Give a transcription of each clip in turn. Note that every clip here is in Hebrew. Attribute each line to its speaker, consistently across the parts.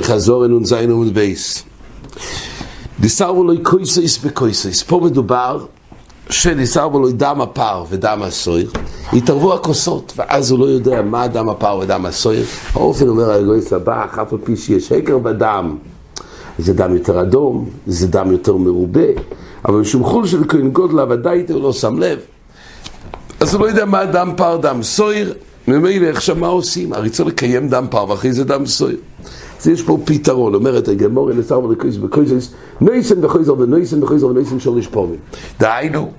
Speaker 1: חזור אל נ"ז עמוד בייס. דיסרבו לו קויסויס בקויסויס. פה מדובר שדיסרבו לו דם הפר ודם הסויר. התערבו הכוסות, ואז הוא לא יודע מה דם הפר ודם הסויר. האופן אומר הגויס הבא, אף על פי שיש שקר בדם. זה דם יותר אדום, זה דם יותר מרובה, אבל משום חול של כהן גודלה ודאי הוא לא שם לב. אז הוא לא יודע מה דם פר, דם סויר, ממילא עכשיו מה עושים? הרי צריך לקיים דם פר ואחרי זה דם סויר. אז יש פה פתרון, אומרת הגמור אל השר ולקויס בקויסס, נויסן וחויזר ונויסן וחויזר ונויסן שורש פומים. דהיינו,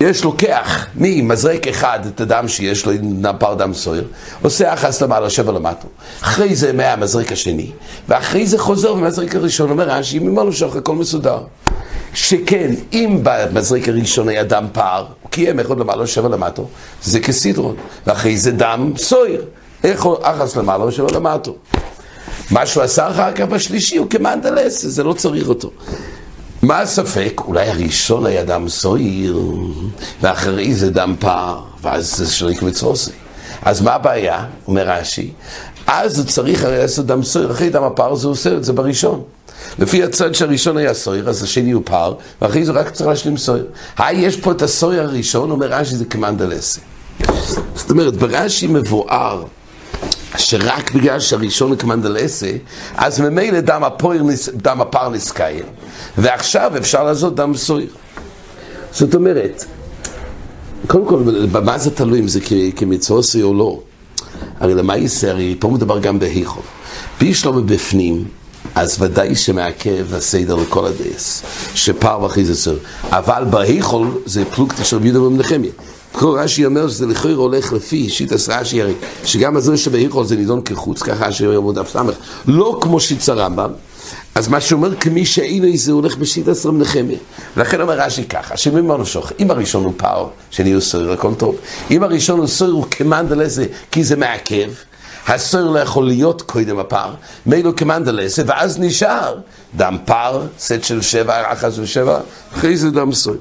Speaker 1: יש לוקח ממזרק אחד את הדם שיש לו נפר דם סויר, עושה אחס למעלה, שבע למטו. אחרי זה מהמזרק השני, ואחרי זה חוזר במזרק הראשון, אומר רש"י, ממנו שוך הכל מסודר. שכן, אם במזרק הראשון היה דם פער, קיים אחד למעלה, שבע למטו, זה כסדרון, ואחרי זה דם סויר. אחס למעלה ושבע למטו. מה שהוא עשה אחר כך בשלישי הוא כמנדלס, זה לא צריך אותו. מה הספק? אולי הראשון היה דם סויר, ואחרי זה דם פער, ואז זה שריק מצרוסי. אז מה הבעיה? אומר רש"י, אז הוא צריך הרי לעשות דם סויר, אחרי דם הפער זה עושה את זה בראשון. לפי הצד שהראשון היה סויר, אז השני הוא פער, ואחרי זה רק צריך להשלים סויר. היי, יש פה את הסויר הראשון, אומר רש"י זה כמנדלסי. זאת אומרת, ברש"י מבואר שרק בגלל שהראשון כמנדלסה, אז ממילא דם, דם הפר נסקיים, ועכשיו אפשר לעשות דם סויר. זאת אומרת, קודם כל, במה זה תלוי אם זה כמצווסי או לא? הרי למה יישא? הרי פה מדובר גם בהיכול. ביש לא מבפנים, אז ודאי שמעכב הסדר לכל הדייס, שפר ואחרי זה. אבל בהיכול זה פלוגתא של יהודה ומנחמיה. כל רש"י אומר שזה לכאורה הולך לפי שיטס רש"י הרי, שגם הזו שבהיכול זה נידון כחוץ, ככה שאומר דף סמך, לא כמו שיטס הרמב"ם, אז מה שאומר כמי שאינו זה הולך בשיטס רב נחמיה. ולכן אומר רש"י ככה, שממה נפשוך, אם הראשון הוא פאו, שני הוא סויר, הכל טוב. אם הראשון הוא סויר, הוא כמנדלזה, כי זה מעכב. הסויר לא יכול להיות קודם הפר, מילא כמנדלזה, ואז נשאר דם פר, סט של שבע, אחת ושבע, אחרי זה דם סויר.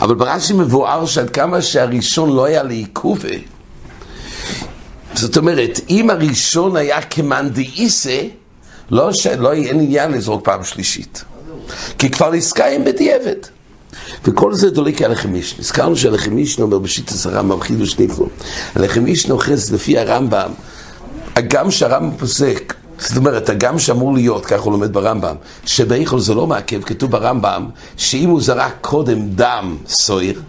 Speaker 1: אבל ברש"י מבואר שעד כמה שהראשון לא היה לעיכובה, זאת אומרת, אם הראשון היה כמאן דאיסה, לא, ש... לא אין עניין לזרוק פעם שלישית. כי כבר נזכאים בדיעבד. וכל זה דולק הלחם מישנה. הזכרנו שהלחם מישנה אומר בשיטת הרמב"ם חידוש נפלא. הלחם מישנה אוחז לפי הרמב"ם, הגם שהרמב"ם פוסק זאת אומרת, הגם שאמור להיות, כך הוא לומד ברמב"ם, שבאיכול זה לא מעכב, כתוב ברמב"ם, שאם הוא זרק קודם דם סויר,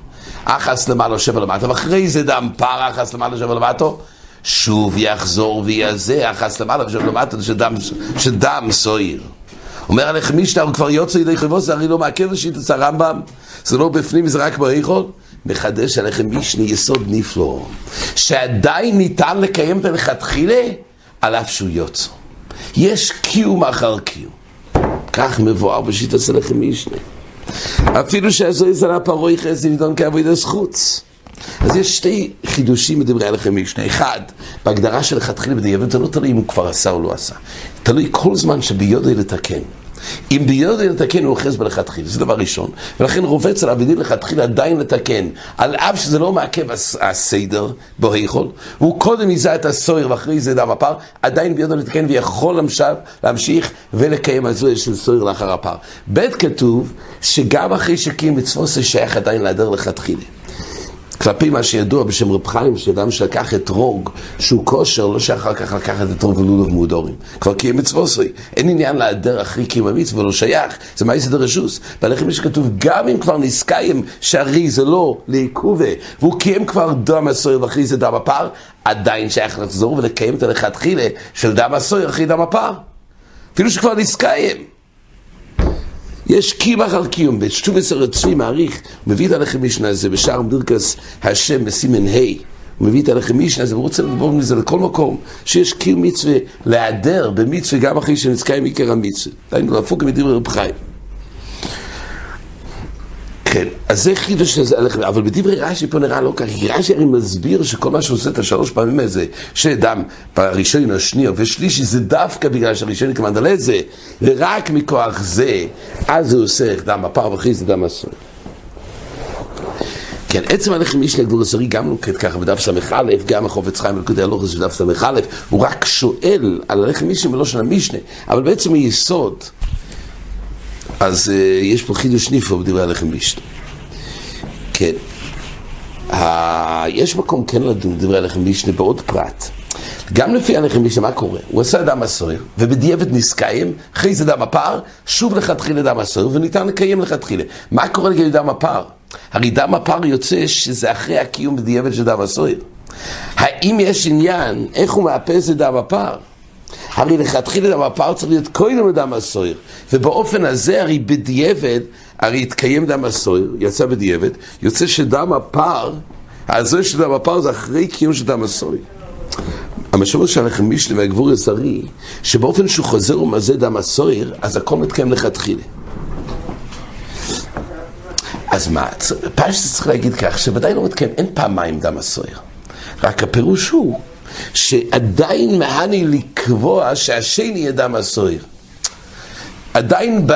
Speaker 1: אחס למעלה שבע למטה, ואחרי זה דם פר, אחס למעלה שבע למטה, שוב יחזור ויעזה, אחס למעלה שבע למטה, שדם, שדם סויר. אומר עליך מישנה, הוא כבר יוצא ידי חבוס, זה הרי לא מעכב לשיטת הרמב"ם, זה לא בפנים, זה רק באיכול. מחדש עליכם מישנה יסוד נפלא, שעדיין ניתן לקיים את הלכתחילה, על אף שהוא יוצא. יש קיום אחר קיום. כך מבואר בשיטה סלחם משנה. אפילו שהזוהי זרה פרוי חסד נידון כעבודת חוץ. אז יש שתי חידושים בדברי הלכם משנה. אחד, בהגדרה של לכתחילה בדיעבד, זה לא תלוי אם הוא כבר עשה או לא עשה. תלוי כל זמן שביודעי לתקן. אם ביודעי לתקן הוא אוחז בלכתחילה, זה דבר ראשון. ולכן רובץ על אבידי לכתחילה עדיין לתקן, על אף שזה לא מעכב הסדר בו היכול, והוא קודם יזע את הסויר ואחרי זה דם הפר, עדיין ביודעי לתקן ויכול למשל, להמשיך ולקיים על זה של סויר לאחר הפר. ב' כתוב שגם אחרי שקיים מצוות זה שייך עדיין להדר לכתחילה. כלפי מה שידוע בשם רב חיים, שאדם שלקח את רוג, שהוא כושר, לא שאחר כך לקחת את רוג ולולוב מודורים. כבר קיים מצווסוי. אין עניין להדר אחרי קיים המצווה, לא שייך. זה מה יסדר רשוס. בהלכים שכתוב, גם אם כבר נזכאים שהרי זה לא לעיכובה, והוא קיים כבר דם הסויר ואחרי זה דם הפר, עדיין שייך לחזור ולקיים את הלכתחילה של דם הסויר אחרי דם הפר. אפילו שכבר נזכאים. יש קיום אחר קיום, בשטובס הרצוי מעריך, הוא מביא את הלחם משנה הזה בשער ברכס השם בסימן ה', הוא מביא את הלחם משנה הזה, והוא רוצה לדבור מזה לכל מקום, שיש קיום מצווה להיעדר במצווה גם אחרי שנזכה עם עיקר המצווה. דיינו, להפוק מדברי רב חיים. כן, אז זה חידוש של זה הלחם, אבל בדברי רש"י פה נראה לא ככה, רש"י הרי מסביר שכל מה שהוא עושה את השלוש פעמים הזה, שדם בראשון, השני ושלישי, זה דווקא בגלל שהראשון כמעט על זה, ורק מכוח זה, אז הוא עושה דם הפר וכי זה דם הסוי. כן, עצם הלחם משנה גדול עזרי גם נוקט ככה בדף ס"א, גם החופץ חיים ולקוטי הלוכס בדף ס"א, הוא רק שואל על הלחם משנה ולא של המשנה, אבל בעצם היסוד, אז uh, יש פה חידוש ניפו בדברי הלחם משנה. כן. יש מקום כן לדון בדברי הלחם משנה בעוד פרט. גם לפי הלחם משנה, מה קורה? הוא עשה דם הסוער, ובדיעבד נסקיים, אחרי זה דם הפער, שוב לכתחילה דם הסוער, וניתן לקיים לכתחילה. מה קורה לגבי דם הפער? הרי דם הפער יוצא שזה אחרי הקיום בדיעבד של דם הסוער. האם יש עניין, איך הוא מאפס את דם הפער? הרי לכתחילה דם הפער צריך להיות קודם לדם הסוער, ובאופן הזה הרי בדיעבד, הרי התקיים דם הסוער, יצא בדיעבד, יוצא שדם הפער, הזוהר של דם הפער זה אחרי קיום של דם הסוער. המשמעות של הלחם משלי והגבור הזרי, שבאופן שהוא חוזר ומזה דם הסוער, אז הכל מתקיים לכתחילה. אז מה, פשט צריך להגיד כך, שוודאי לא מתקיים, אין פעמיים דם הסוער. רק הפירוש הוא שעדיין מהני לקבוע שהשני יהיה דם הסוער. עדיין.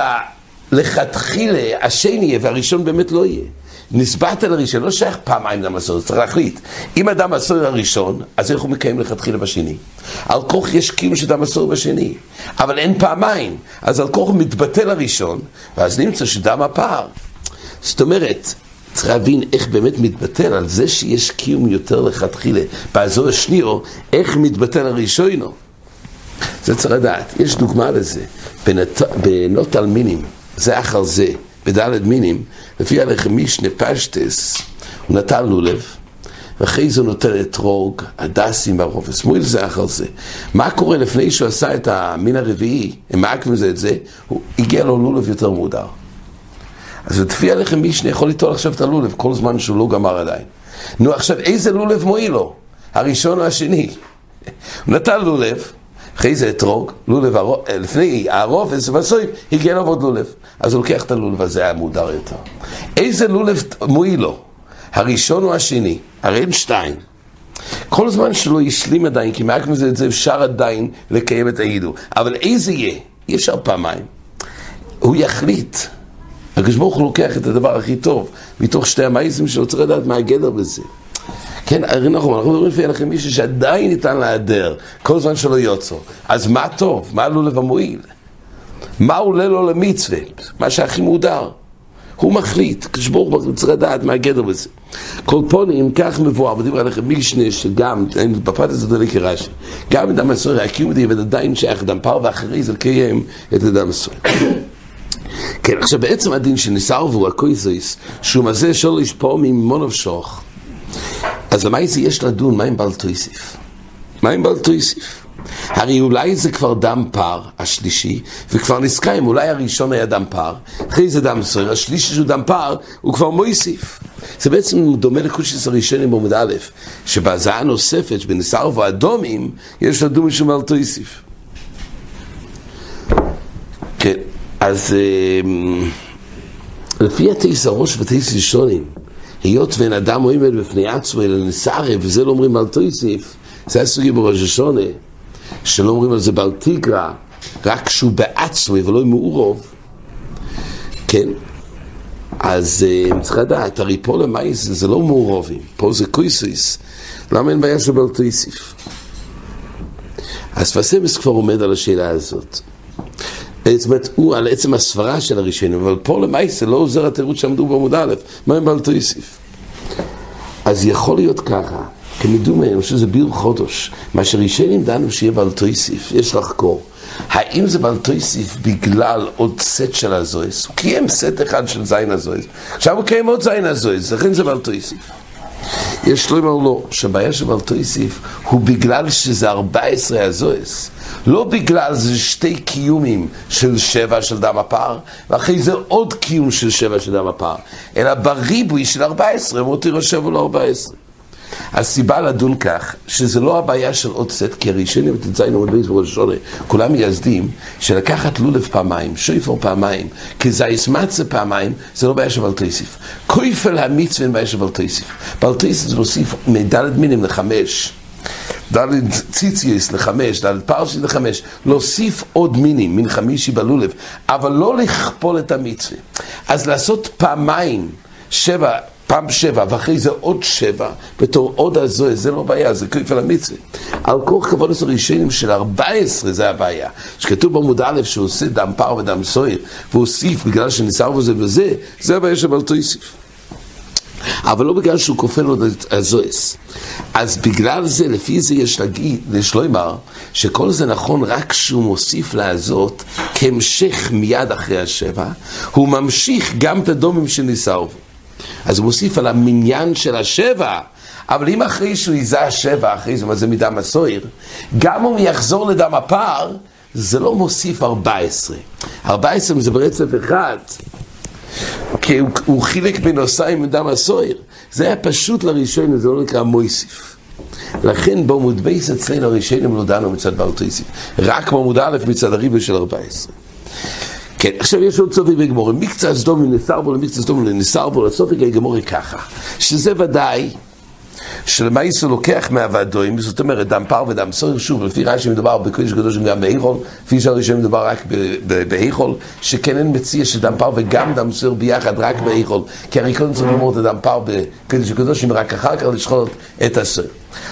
Speaker 1: לכתחילה השני יהיה והראשון באמת לא יהיה. נסבעת לראשון, לא שייך פעמיים הסוער, צריך להחליט. אם הדם הסוער הראשון, אז איך הוא מקיים לכתחילה בשני? על כוח יש קיום של דם הסוער בשני, אבל אין פעמיים, אז על כוח מתבטל הראשון, ואז נמצא שדם הפער. זאת אומרת, צריך להבין איך באמת מתבטל על זה שיש קיום יותר לכתחילה. באזור השניו, איך מתבטל הראשונו. זה צריך לדעת. יש דוגמה לזה. בנות, בנות אלמינים, זה אחר זה, בדלת מינים, לפי הלחם משנה פשטס, הוא נטל לולב, ואחרי זה נותן אתרוג, הדסים והרופס. מועיל זה אחר זה. מה קורה לפני שהוא עשה את המין הרביעי, הם מעכבים זה את זה, הוא הגיע לו לולב יותר מודר. אז לפי הלחם משנה יכול ליטול עכשיו את הלולב כל זמן שהוא לא גמר עדיין. נו עכשיו איזה לולב מועיל לו? הראשון או השני? הוא נתן לולב, אחרי זה אתרוג, לולב, לפני הערוב, ובסוף הגיע לו עוד לולב. אז הוא לוקח את הלולב הזה, היה מודר יותר. איזה לולב מועיל לו? הראשון או השני? הרי אין שתיים. כל זמן שלא השלים עדיין, כי מעק מזה את זה אפשר עדיין לקיים את העידו. אבל איזה יהיה? אי אפשר פעמיים. הוא יחליט. הקדוש ברוך הוא לוקח את הדבר הכי טוב מתוך שתי המאיזם שלו, צריך לדעת מה הגדר בזה. כן, הרי נכון, אנחנו מדברים לפי לכם מישהו שעדיין ניתן להיעדר כל זמן שלא יוצא. אז מה טוב? מה לולב המועיל? מה עולה לו למצווה? מה שהכי מודר. הוא מחליט, הקדוש ברוך הוא צריך לדעת מה הגדר בזה. כל פונים, כך מבואר, בדיבר עליכם משנה שגם, בפרט הזה דלק רש"י, גם אדם הסוהר, הקיום דיבר עדיין שייך אדם פר ואחרי זה לקיים את אדם הסוהר. כן, עכשיו בעצם הדין שניסרבו הקויזויס, שהוא מזה שלא ישפור ממונוב שוך, אז למה זה יש לדון, מה עם בל תויסיף? מה עם בל תויסיף? הרי אולי זה כבר דם פר, השלישי, וכבר נסקיים, אולי הראשון היה דם פר, אחרי זה דם סוער, השלישי שהוא דם פר, הוא כבר מויסיף. זה בעצם דומה לקושיס הראשונים בעמוד א', שבהזעה נוספת, שבנסרבו אדומים, יש לדון משום בל תויסיף. כן. אז אמ, לפי התייס הראש ותייס ראשונים, היות ואין אדם עומד בפני עצמו אלא נסערב, וזה לא אומרים על תויסיף, זה הסוגי בראש השונה, שלא אומרים על זה בעל תיגרא, רק כשהוא בעצמו ולא מעורוב, כן? אז אמ, צריך לדעת, הרי פה למייס זה לא מעורבים, פה זה קויסיס, למה אין בעיה של בעל תויסיף? אז פסמס כבר עומד על השאלה הזאת. זאת אומרת, הוא על עצם הסברה של הראשונים, אבל פה למעשה לא עוזר התירוץ שעמדו בעמוד א', מה הם בעלתו יוסיף? אז יכול להיות ככה, כמדומה, אני חושב שזה ביר חודש, מה שראשונים דנו שיהיה בעלתו יוסיף, יש לחקור. האם זה בעלתו יוסיף בגלל עוד סט של הזויס? הוא קיים סט אחד של זין הזויס, עכשיו הוא קיים עוד זין הזויס, לכן זה בעלתו יוסיף. יש לו אמר לו, שהבעיה של בעלתו יוסיף הוא בגלל שזה 14 הזויס. לא בגלל זה שתי קיומים של שבע של דם הפר, ואחרי זה עוד קיום של שבע של דם הפר, אלא בריבוי של ארבע עשרה, הם אותי שבע לא ארבע עשרה. הסיבה לדון כך, שזה לא הבעיה של עוד סט, כי הראשונים ט"ז עמוד בייס וראש השונה, כולם מייסדים שלקחת לולב פעמיים, שויפור פעמיים, כזייס מצה פעמיים, זה לא בעיה של בלטייסיף. כויפל המצווה אין בעיה של בלטייסיף. בלטייסיף מוסיף מדלת מינים לחמש. דלת ציציוס לחמש, דלת פרשי לחמש, להוסיף עוד מינים, מין חמישי בלולב, אבל לא לכפול את המצווה. אז לעשות פעמיים, שבע, פעם שבע, ואחרי זה עוד שבע, בתור עוד הזוהה, זה לא בעיה, זה על המצווה. על כוח כבוד עשר ראשונים של ארבע עשרה זה הבעיה. שכתוב בעמוד א' שהוא עושה דם פר ודם סויר, והוא הוסיף בגלל שניסר בזה וזה, זה הבעיה של בלתו יוסיף. אבל לא בגלל שהוא כופל עוד את הזוהס. אז בגלל זה, לפי זה יש להגיד, יש לומר, שכל זה נכון רק כשהוא מוסיף להזות כהמשך מיד אחרי השבע, הוא ממשיך גם את הדומים שניסרו. אז הוא מוסיף על המניין של השבע, אבל אם אחרי שהוא ייזה השבע, אחרי זה, מה זה מדם הסויר, גם אם יחזור לדם הפער, זה לא מוסיף 14. 14 זה ברצף אחד. כי הוא, הוא חילק בין עושיים ודם הסויר. זה היה פשוט לראשון, זה לא נקרא מויסיף. לכן בעמוד בייס אצלנו הראשונים לא דנו מצד בעל תויסיף. רק בעמוד א' מצד הריבה של 14. כן, עכשיו יש עוד סופי בגמורי, מקצה סדומי נסר בו למקצה סדומי נסר בו, לסופי גמורי ככה, שזה ודאי שלמעשה לוקח מהוועדוים, זאת אומרת דם פר ודם סויר, שוב, לפי רעי שמדובר בקודש קדוש גם באיכול, לפי שהראשון מדובר רק באיכול, שכן אין מציע שדם פר וגם דם סויר ביחד רק באיכול, כי הרי קודם צריך לומר את הדם פר בקודש קדוש, רק אחר כך לשחוט את הסויר.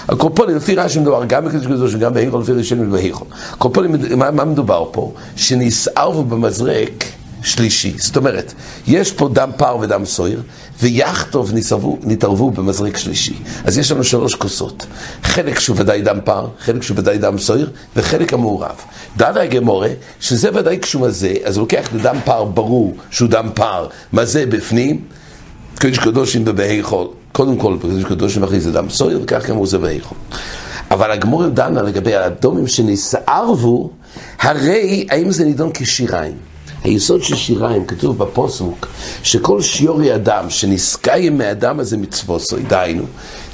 Speaker 1: הקופולים, לפי רעי שמדובר גם בקודש קדוש וגם באיכול, לפי ראשון ובאיכול. הקופולים, מה, מדובר פה? שנסערבו במזרק שלישי. זאת אומרת, יש פה דם פר ודם סויר, ויחטוב נתערבו במזריק שלישי. אז יש לנו שלוש כוסות. חלק שהוא ודאי דם פר, חלק שהוא ודאי דם סויר, וחלק המעורב. דנה הגמורה, שזה ודאי כשהוא מזה, אז הוא לוקח לדם פר ברור שהוא דם פר, מזה בפנים, קודש קדושים ובהיכול. קודם כל, קודש קדושים אחרי זה סויר, וכך גם הוא זה בהיכול. אבל הגמורה דנה לגבי האדומים שנסערבו, הרי האם זה נידון כשיריים? היסוד של שיריים, כתוב בפוסוק, שכל שיורי אדם שנסקיים מהאדם הזה מצווסוי, דהיינו,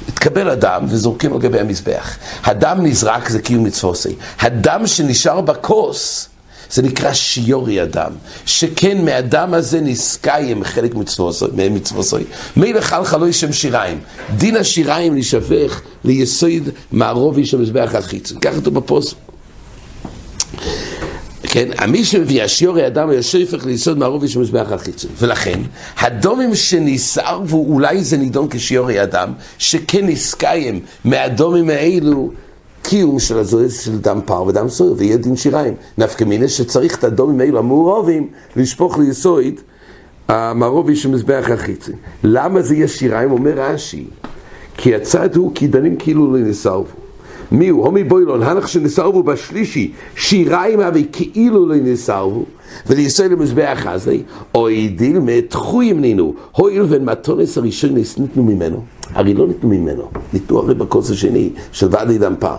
Speaker 1: התקבל אדם וזורקים על גבי המזבח. הדם נזרק זה קיום מצווסוי. הדם שנשאר בכוס, זה נקרא שיורי אדם, שכן מהדם הזה נסקיים חלק מצווסוי. מילא חל חלוי שם שיריים. דין השיריים נשפך ליסוד מערובי של מזבח החיצון. ככה כתוב בפוסק. כן, מי שמביא השיורי אדם היה שפך ליסוד מערוב יש מזבח החיצון. ולכן, הדומים שנסער, ואולי זה נידון כשיורי אדם, שכן נסקיים מהדומים האלו, קיום של הזוהס של דם פר ודם סויר, ויהיה דין שיריים. נפקא מיניה שצריך את הדומים האלו המעורבים לשפוך ליסוד המערובי של מזבח החיצון. למה זה יהיה שיריים? אומר רש"י, כי הצד הוא כי דנים כאילו לא נסערבו. מי הוא? הומי בוילון, הנח שנסרבו בשלישי, שיריים הרי כאילו לא נסרבו, ולישראל למזבח הזה, אוי דיל מתחויים נינו, הואיל ומתונס הראשון ניתנו ממנו, הרי לא ניתנו ממנו, ניתנו הרי בכוס השני של ועדי דמפר.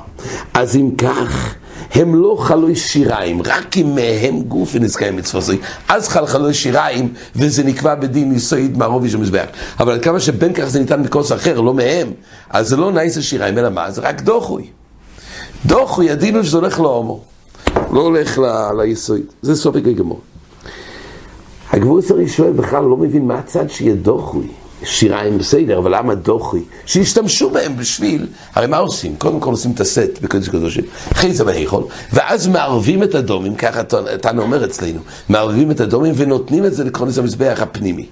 Speaker 1: אז אם כך, הם לא חלוי שיריים, רק אם מהם גוף ונזכאים מצווסוי. אז חל חלוי שיריים, וזה נקבע בדין ניסויד מערובי של מזבח. אבל כמה שבין כך זה ניתן בכוס אחר, לא מהם, אז זה לא נייס השיריים, אלא מה? זה רק דוחוי. דוחו ידינו שזה הולך להומו, לא הולך ל- ליסוד. זה סופק הגמור. הגבור צריך שואל בכלל לא מבין מה הצד שיהיה דוחוי. שיריים בסדר, אבל למה דוחוי? שישתמשו בהם בשביל, הרי מה עושים? קודם כל עושים את הסט בקודש קדושים, אחרי זה בהיכול, ואז מערבים את הדומים, ככה תנו אומר אצלנו, מערבים את הדומים ונותנים את זה לקרונס המזבח הפנימי.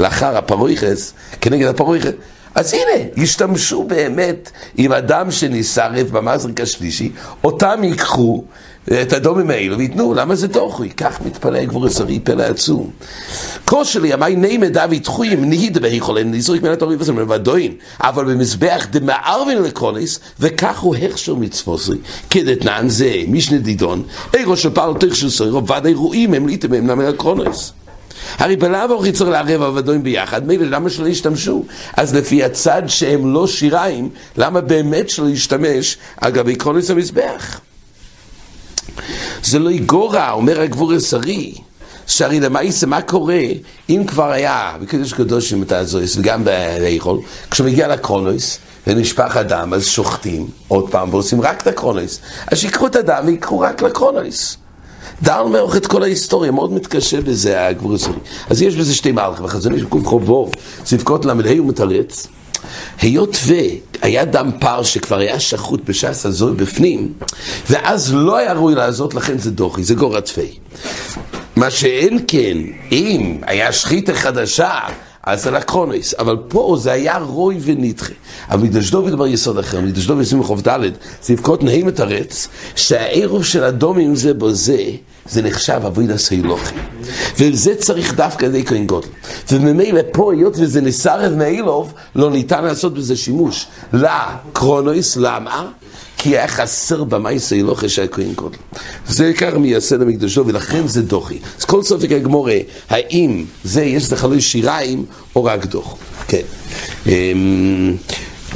Speaker 1: לאחר הפרויכס, כנגד הפרויכס, אז הנה, השתמשו באמת עם אדם שניסרף במזריק השלישי, אותם ייקחו את הדומים האלו וייתנו, למה זה דוחוי? כך מתפלא גבור עשרי פלא עצום. כושר לימי נימא דוד תחויים נהיד בהיכולן ניסוריק מן התורים וזה מלבדוין, אבל במזבח דמערבין לקרוניס, וכך הוא הכשר מצווסרי, כדתנן זה משנה דידון, אירו של פעל תכשר סוירו, ודאי רואים הם ליתם הם נמל הקרונוס. הרי בלאו הכי צריך לערב עבדוים ביחד, מילא למה שלא ישתמשו? אז לפי הצד שהם לא שיריים, למה באמת שלא ישתמש על גבי המזבח? זה לא יגורע, אומר הגבור השרי, שהרי למעשה מה קורה אם כבר היה בקדוש קדושים את הזויס וגם באיכול, כשמגיע לקרונוס ונשפך הדם אז שוחטים עוד פעם ועושים רק את הקרונוס, אז שיקחו את הדם ויקחו רק לקרונוס. דל מעוך את כל ההיסטוריה, מאוד מתקשה בזה הגבור השרי. אז יש בזה שתי מהלכים, החזון יש בקוף חובוב, צדקות ל"ה הוא מתרץ. היות והיה דם פר שכבר היה שחוט בש"ס הזוי בפנים, ואז לא היה ראוי לעזות, לכן זה דוחי, זה גור עטפי. מה שאין כן, אם היה שחיתה חדשה, אז על הקרונויס, אבל פה זה היה רוי ונדחה. אבל מקדש דוד אמר יסוד אחר, מקדש דוד ישים לחוב ד', זה יבכות נעים את הרץ, שהעירוב של אדומים זה בו זה, זה נחשב אבויד הסיילוכי. וזה צריך דווקא די כהן גודל. וממילא פה, היות וזה נסרב מאילוב, לא ניתן לעשות בזה שימוש. לקרונויס, למה? כי היה חסר במאיס הילוכה של הכהן גודל. זה עיקר מייסד המקדשו, ולכן זה דוחי. אז כל סופק הגמורה, האם זה, יש לך לא שיריים, או רק דוח. כן.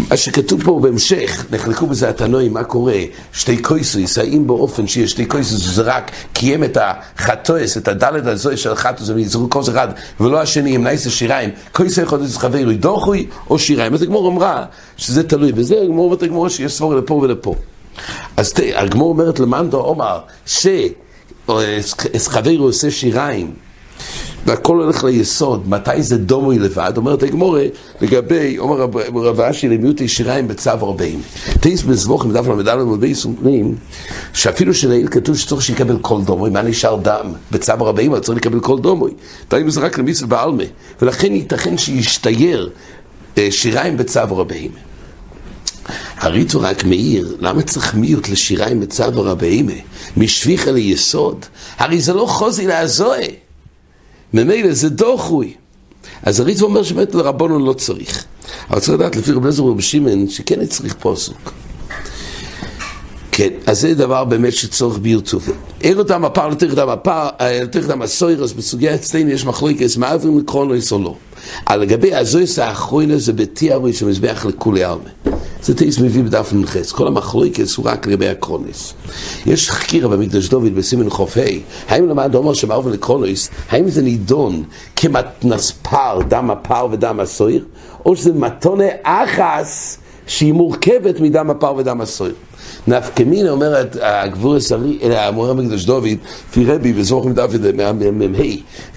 Speaker 1: מה שכתוב פה בהמשך, נחלקו בזה התנועים, מה קורה? שתי קויסויס, האם באופן שיש שתי קויסויס זה רק קיים את החטויס, את הדלת הזוי של החטוס, זה יזרו קוס אחד, ולא השני עם נייס השיריים, קויסוי להיות חברוי דוחוי או שיריים. אז הגמור אמרה שזה תלוי בזה, הגמור אומרת הגמור שיש סבור לפה ולפה. אז הגמור אומרת למאן דו אומר, שחברו עושה שיריים, והכל הולך ליסוד, מתי זה דומוי לבד, אומרת הגמורה, לגבי, אומר רב אשי למיעוט ישיריים בצו ארבעים. תייס בזבוכים, דף ל"ד ובייס אומרים, שאפילו שלעיל כתוב שצריך שיקבל כל דומוי, מה נשאר דם? בצו ארבעים, אבל צריך לקבל כל דומוי. תאים זה רק למיסו בעלמה, ולכן ייתכן שישתייר אה, שיריים בצו ארבעים. הריטו רק מאיר, למה צריך מיעוט לשיריים בצו ארבעים? משביחה ליסוד, הרי זה לא חוזי לעזוי. ממילא זה דוחוי. אז הריטו אומר שבאמת לרבונו לא צריך. אבל צריך לדעת לפי רבי אליעזר ורבי שמעון שכן צריך פוסוק. כן, אז זה דבר באמת שצורך בירטובה. אין אותם הפער לתריך דם הפער, לתריך דם הסוירס, בסוגיה אצלנו יש מחלוקת, מה עוברים לקרונויס או לא. על לגבי הזויס האחרונה זה בתיאורי שמזבח לכולי עלמה. זה תייס מביא בדף נ"ח, כל המחלוקת הוא רק לגבי הקרונויס. יש חקירה במקדש דוד בסימן חוף ה', האם למד אומר שמערבן לקרונויס, האם זה נידון כמתנס פר, דם הפר ודם הסויר, או שזה מתונה אחס שהיא מורכבת מדם הפר ודם הסויר. נפקמין אומרת הגבור השרי, המורה מקדש דוד, לפי רבי בזוכם דוד מהמ"ה,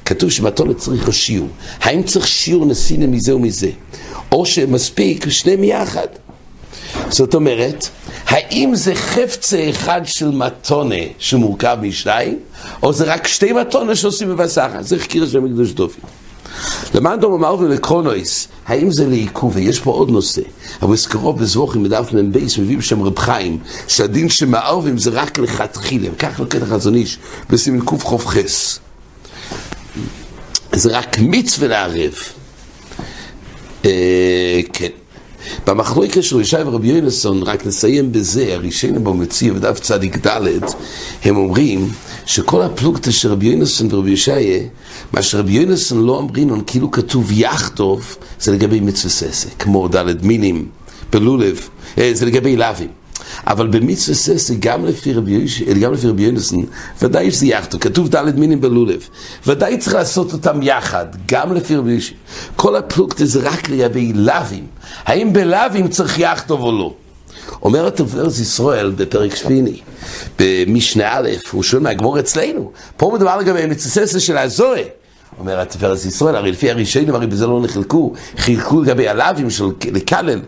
Speaker 1: כתוב שמתונה צריך שיעור. האם צריך שיעור נסינה מזה ומזה? או שמספיק שניהם יחד. זאת אומרת, האם זה חפצה אחד של מתונה שמורכב משניים, או זה רק שתי מתונה שעושים בבסחה? זה חקיר של מקדוש דובי. למען דום אמר ולקרונויס, האם זה לעיכוב, ויש פה עוד נושא, אבל אזכרו בזבוכים בדף מ"ב, מביאים שם רב חיים, שהדין שמערבים זה רק לכתחילה, כך לוקח החזון איש, בסימן קח"ס. זה רק מצווה לערב. אה, כן. במחלוקת של ישי ורבי יונסון, רק נסיים בזה, הראשונים במציע בדף צדיק ד', הם אומרים שכל הפלוגתא של רבי יונסון ורבי ישעיה, מה שרבי יונסון לא אומרים, כאילו כתוב יחטוב, זה לגבי מצווה ססה, כמו ד' מינים, בלולב, אה, זה לגבי לאווים. אבל במצווה ססי, גם לפי רבי יונסון, ודאי שזה יחדו, כתוב ד' מינים בלולב. ודאי צריך לעשות אותם יחד, גם לפי רבי יונסון. כל הפלוגתא זה רק לגבי לאווים. האם בלאווים צריך יחדו או לא? אומרת ארץ ישראל בפרק שמיני, במשנה א', הוא שואל מהגמור אצלנו. פה מדובר לגבי מצווה של הזוהה. אומר התפארת ישראל, הרי לפי הראשונים, הרי בזה לא נחלקו, חילקו לגבי הלאווים של לקלל,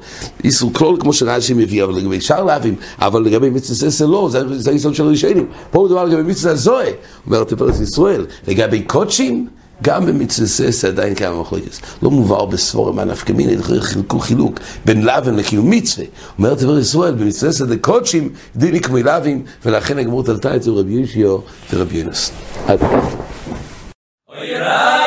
Speaker 1: איסור כלול כמו שרש"י מביא, אבל לגבי שאר לאווים, אבל לגבי מצווה ססר לא, זה, זה היסוד של הראשונים. פה מדובר לגבי מצווה הזוהה, אומר התפארת ישראל, לגבי קודשים, גם במצווה ססר עדיין כמה מחלוקת. לא מובהר בסבורם הנפקא מיני, חילקו חילוק בין לאווים לקיום מצווה. אומר התפארת ישראל, במצווה ססר דקודשים, דיני כמו לאווים, ולכן הגמור תלתה את זה רבי יושיו ורבי יונס. עד. Oirá!